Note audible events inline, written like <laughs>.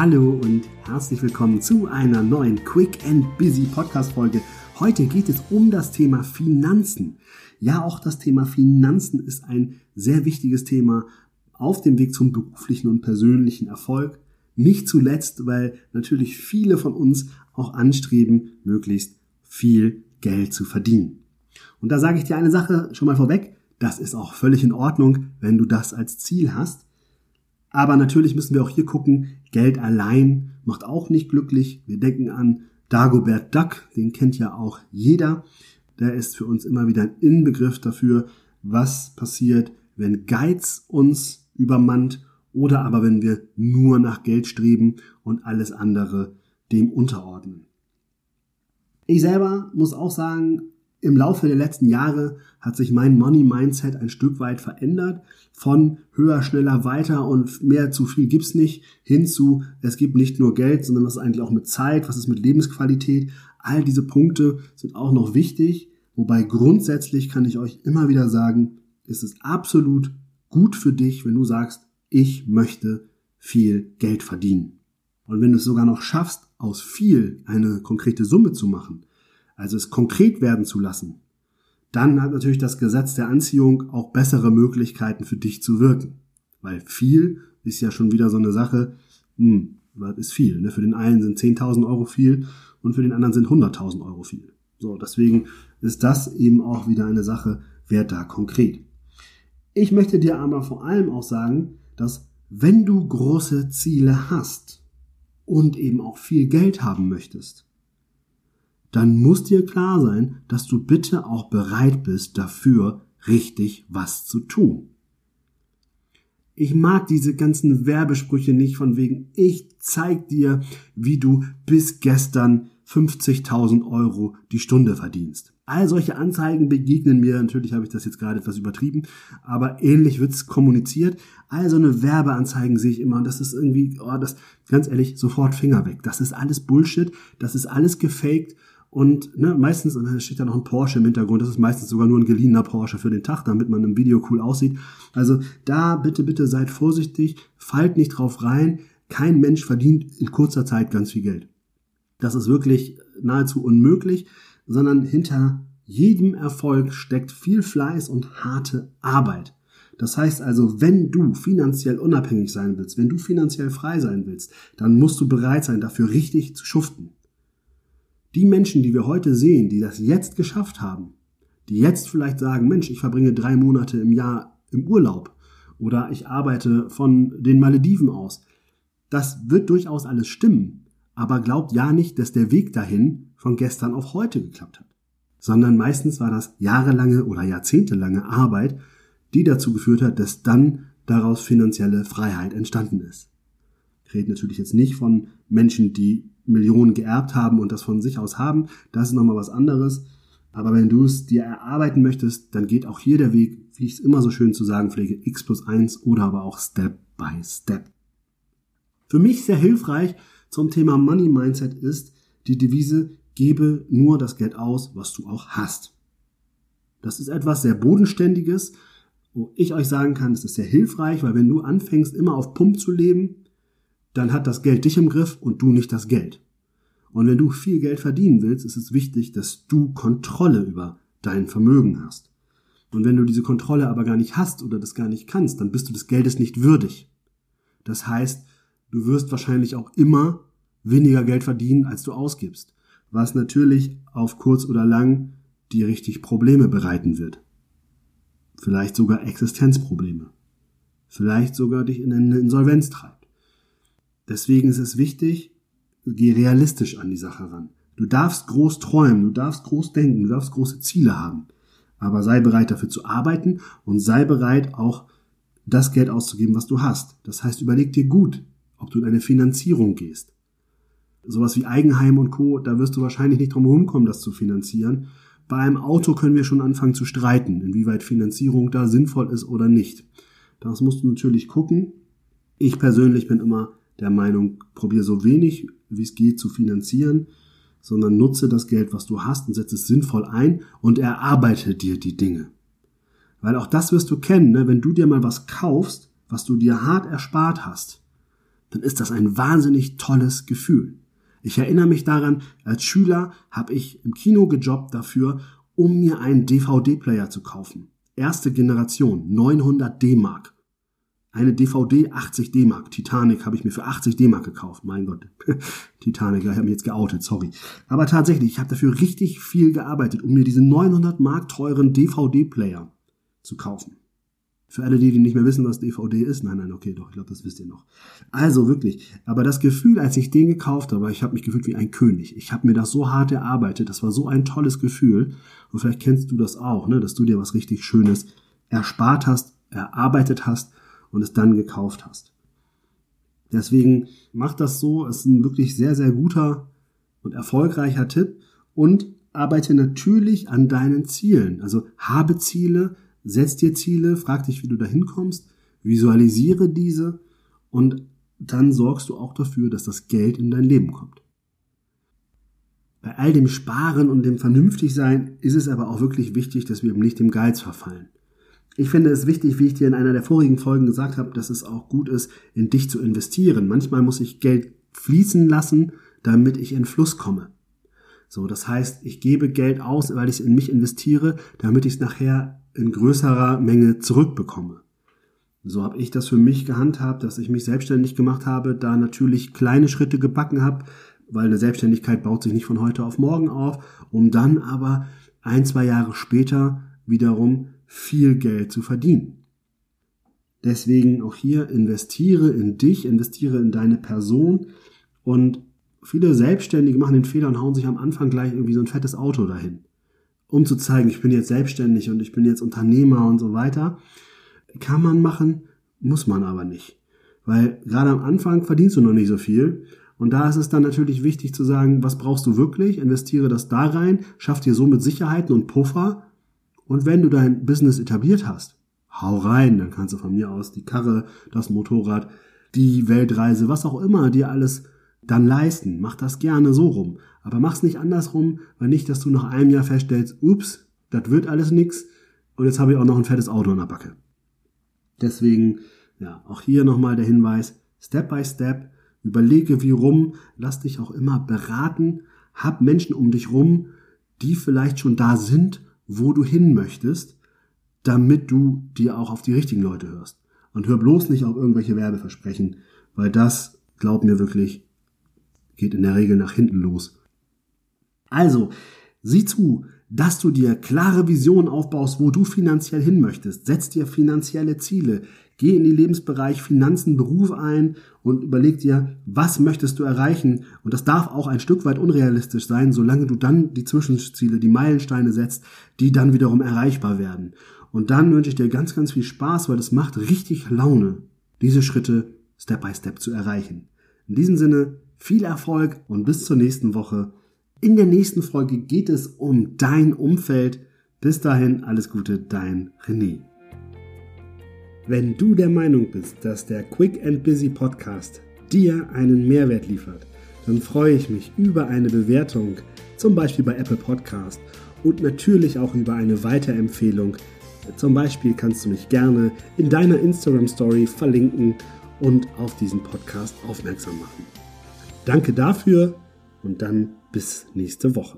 Hallo und herzlich willkommen zu einer neuen Quick and Busy Podcast Folge. Heute geht es um das Thema Finanzen. Ja, auch das Thema Finanzen ist ein sehr wichtiges Thema auf dem Weg zum beruflichen und persönlichen Erfolg. Nicht zuletzt, weil natürlich viele von uns auch anstreben, möglichst viel Geld zu verdienen. Und da sage ich dir eine Sache schon mal vorweg. Das ist auch völlig in Ordnung, wenn du das als Ziel hast. Aber natürlich müssen wir auch hier gucken, Geld allein macht auch nicht glücklich. Wir denken an Dagobert Duck, den kennt ja auch jeder. Der ist für uns immer wieder ein Inbegriff dafür, was passiert, wenn Geiz uns übermannt oder aber wenn wir nur nach Geld streben und alles andere dem unterordnen. Ich selber muss auch sagen, im Laufe der letzten Jahre hat sich mein Money Mindset ein Stück weit verändert. Von höher, schneller, weiter und mehr zu viel gibt's nicht hin zu es gibt nicht nur Geld, sondern was ist eigentlich auch mit Zeit, was ist mit Lebensqualität. All diese Punkte sind auch noch wichtig. Wobei grundsätzlich kann ich euch immer wieder sagen, ist es absolut gut für dich, wenn du sagst, ich möchte viel Geld verdienen. Und wenn du es sogar noch schaffst, aus viel eine konkrete Summe zu machen, also es konkret werden zu lassen, dann hat natürlich das Gesetz der Anziehung auch bessere Möglichkeiten für dich zu wirken. Weil viel ist ja schon wieder so eine Sache, hm, was ist viel? Ne? Für den einen sind 10.000 Euro viel und für den anderen sind 100.000 Euro viel. So, deswegen ist das eben auch wieder eine Sache, wer da konkret. Ich möchte dir aber vor allem auch sagen, dass wenn du große Ziele hast und eben auch viel Geld haben möchtest, dann muss dir klar sein, dass du bitte auch bereit bist, dafür richtig was zu tun. Ich mag diese ganzen Werbesprüche nicht von wegen, ich zeig dir, wie du bis gestern 50.000 Euro die Stunde verdienst. All solche Anzeigen begegnen mir, natürlich habe ich das jetzt gerade etwas übertrieben, aber ähnlich wird's kommuniziert. All so eine Werbeanzeigen sehe ich immer und das ist irgendwie, oh, das, ganz ehrlich, sofort Finger weg. Das ist alles Bullshit, das ist alles gefaked und ne, meistens steht da noch ein Porsche im Hintergrund. Das ist meistens sogar nur ein geliehener Porsche für den Tag, damit man im Video cool aussieht. Also da bitte, bitte seid vorsichtig, fallt nicht drauf rein. Kein Mensch verdient in kurzer Zeit ganz viel Geld. Das ist wirklich nahezu unmöglich, sondern hinter jedem Erfolg steckt viel Fleiß und harte Arbeit. Das heißt also, wenn du finanziell unabhängig sein willst, wenn du finanziell frei sein willst, dann musst du bereit sein, dafür richtig zu schuften. Die Menschen, die wir heute sehen, die das jetzt geschafft haben, die jetzt vielleicht sagen, Mensch, ich verbringe drei Monate im Jahr im Urlaub oder ich arbeite von den Malediven aus, das wird durchaus alles stimmen, aber glaubt ja nicht, dass der Weg dahin von gestern auf heute geklappt hat, sondern meistens war das jahrelange oder jahrzehntelange Arbeit, die dazu geführt hat, dass dann daraus finanzielle Freiheit entstanden ist. Ich rede natürlich jetzt nicht von Menschen, die Millionen geerbt haben und das von sich aus haben. Das ist nochmal was anderes. Aber wenn du es dir erarbeiten möchtest, dann geht auch hier der Weg, wie ich es immer so schön zu sagen pflege, x plus 1 oder aber auch Step by Step. Für mich sehr hilfreich zum Thema Money Mindset ist die Devise, gebe nur das Geld aus, was du auch hast. Das ist etwas sehr Bodenständiges, wo ich euch sagen kann, es ist sehr hilfreich, weil wenn du anfängst, immer auf Pump zu leben, dann hat das Geld dich im Griff und du nicht das Geld. Und wenn du viel Geld verdienen willst, ist es wichtig, dass du Kontrolle über dein Vermögen hast. Und wenn du diese Kontrolle aber gar nicht hast oder das gar nicht kannst, dann bist du des Geldes nicht würdig. Das heißt, du wirst wahrscheinlich auch immer weniger Geld verdienen, als du ausgibst, was natürlich auf kurz oder lang dir richtig Probleme bereiten wird. Vielleicht sogar Existenzprobleme. Vielleicht sogar dich in eine Insolvenz treibt. Deswegen ist es wichtig, geh realistisch an die Sache ran. Du darfst groß träumen, du darfst groß denken, du darfst große Ziele haben. Aber sei bereit dafür zu arbeiten und sei bereit auch das Geld auszugeben, was du hast. Das heißt, überleg dir gut, ob du in eine Finanzierung gehst. Sowas wie Eigenheim und Co., da wirst du wahrscheinlich nicht drum herum kommen, das zu finanzieren. Bei einem Auto können wir schon anfangen zu streiten, inwieweit Finanzierung da sinnvoll ist oder nicht. Das musst du natürlich gucken. Ich persönlich bin immer der Meinung, probier so wenig wie es geht zu finanzieren, sondern nutze das Geld, was du hast und setze es sinnvoll ein und erarbeite dir die Dinge. Weil auch das wirst du kennen, ne? wenn du dir mal was kaufst, was du dir hart erspart hast, dann ist das ein wahnsinnig tolles Gefühl. Ich erinnere mich daran, als Schüler habe ich im Kino gejobbt dafür, um mir einen DVD-Player zu kaufen. Erste Generation, 900 D-Mark. Eine DVD 80 D-Mark. Titanic habe ich mir für 80 D-Mark gekauft. Mein Gott. <laughs> Titanic, ich habe mich jetzt geoutet, sorry. Aber tatsächlich, ich habe dafür richtig viel gearbeitet, um mir diesen 900 Mark teuren DVD-Player zu kaufen. Für alle die, die nicht mehr wissen, was DVD ist, nein, nein, okay, doch, ich glaube, das wisst ihr noch. Also wirklich, aber das Gefühl, als ich den gekauft habe, ich habe mich gefühlt wie ein König. Ich habe mir das so hart erarbeitet, das war so ein tolles Gefühl. Und vielleicht kennst du das auch, ne, dass du dir was richtig Schönes erspart hast, erarbeitet hast und es dann gekauft hast. Deswegen mach das so, es ist ein wirklich sehr, sehr guter und erfolgreicher Tipp und arbeite natürlich an deinen Zielen. Also habe Ziele, Setz dir Ziele, frag dich, wie du da hinkommst, visualisiere diese und dann sorgst du auch dafür, dass das Geld in dein Leben kommt. Bei all dem Sparen und dem Vernünftigsein ist es aber auch wirklich wichtig, dass wir eben nicht dem Geiz verfallen. Ich finde es wichtig, wie ich dir in einer der vorigen Folgen gesagt habe, dass es auch gut ist, in dich zu investieren. Manchmal muss ich Geld fließen lassen, damit ich in Fluss komme. So, das heißt, ich gebe Geld aus, weil ich es in mich investiere, damit ich es nachher in größerer Menge zurückbekomme. So habe ich das für mich gehandhabt, dass ich mich selbstständig gemacht habe, da natürlich kleine Schritte gebacken habe, weil eine Selbstständigkeit baut sich nicht von heute auf morgen auf, um dann aber ein, zwei Jahre später wiederum viel Geld zu verdienen. Deswegen auch hier investiere in dich, investiere in deine Person und viele Selbstständige machen den Fehler und hauen sich am Anfang gleich irgendwie so ein fettes Auto dahin um zu zeigen, ich bin jetzt selbstständig und ich bin jetzt Unternehmer und so weiter. Kann man machen, muss man aber nicht. Weil gerade am Anfang verdienst du noch nicht so viel. Und da ist es dann natürlich wichtig zu sagen, was brauchst du wirklich? Investiere das da rein, schaff dir somit Sicherheiten und Puffer. Und wenn du dein Business etabliert hast, hau rein, dann kannst du von mir aus die Karre, das Motorrad, die Weltreise, was auch immer dir alles dann leisten. Mach das gerne so rum. Aber mach's nicht andersrum, weil nicht, dass du nach einem Jahr feststellst, ups, das wird alles nix und jetzt habe ich auch noch ein fettes Auto in der Backe. Deswegen, ja, auch hier nochmal der Hinweis, Step by Step, überlege wie rum, lass dich auch immer beraten, hab Menschen um dich rum, die vielleicht schon da sind, wo du hin möchtest, damit du dir auch auf die richtigen Leute hörst. Und hör bloß nicht auf irgendwelche Werbeversprechen, weil das, glaub mir wirklich, geht in der Regel nach hinten los. Also, sieh zu, dass du dir klare Visionen aufbaust, wo du finanziell hin möchtest. Setz dir finanzielle Ziele. Geh in die Lebensbereich Finanzen, Beruf ein und überleg dir, was möchtest du erreichen. Und das darf auch ein Stück weit unrealistisch sein, solange du dann die Zwischenziele, die Meilensteine setzt, die dann wiederum erreichbar werden. Und dann wünsche ich dir ganz, ganz viel Spaß, weil es macht richtig Laune, diese Schritte Step by Step zu erreichen. In diesem Sinne, viel Erfolg und bis zur nächsten Woche. In der nächsten Folge geht es um dein Umfeld. Bis dahin alles Gute, dein René. Wenn du der Meinung bist, dass der Quick and Busy Podcast dir einen Mehrwert liefert, dann freue ich mich über eine Bewertung, zum Beispiel bei Apple Podcast und natürlich auch über eine Weiterempfehlung. Zum Beispiel kannst du mich gerne in deiner Instagram Story verlinken und auf diesen Podcast aufmerksam machen. Danke dafür und dann bis nächste Woche.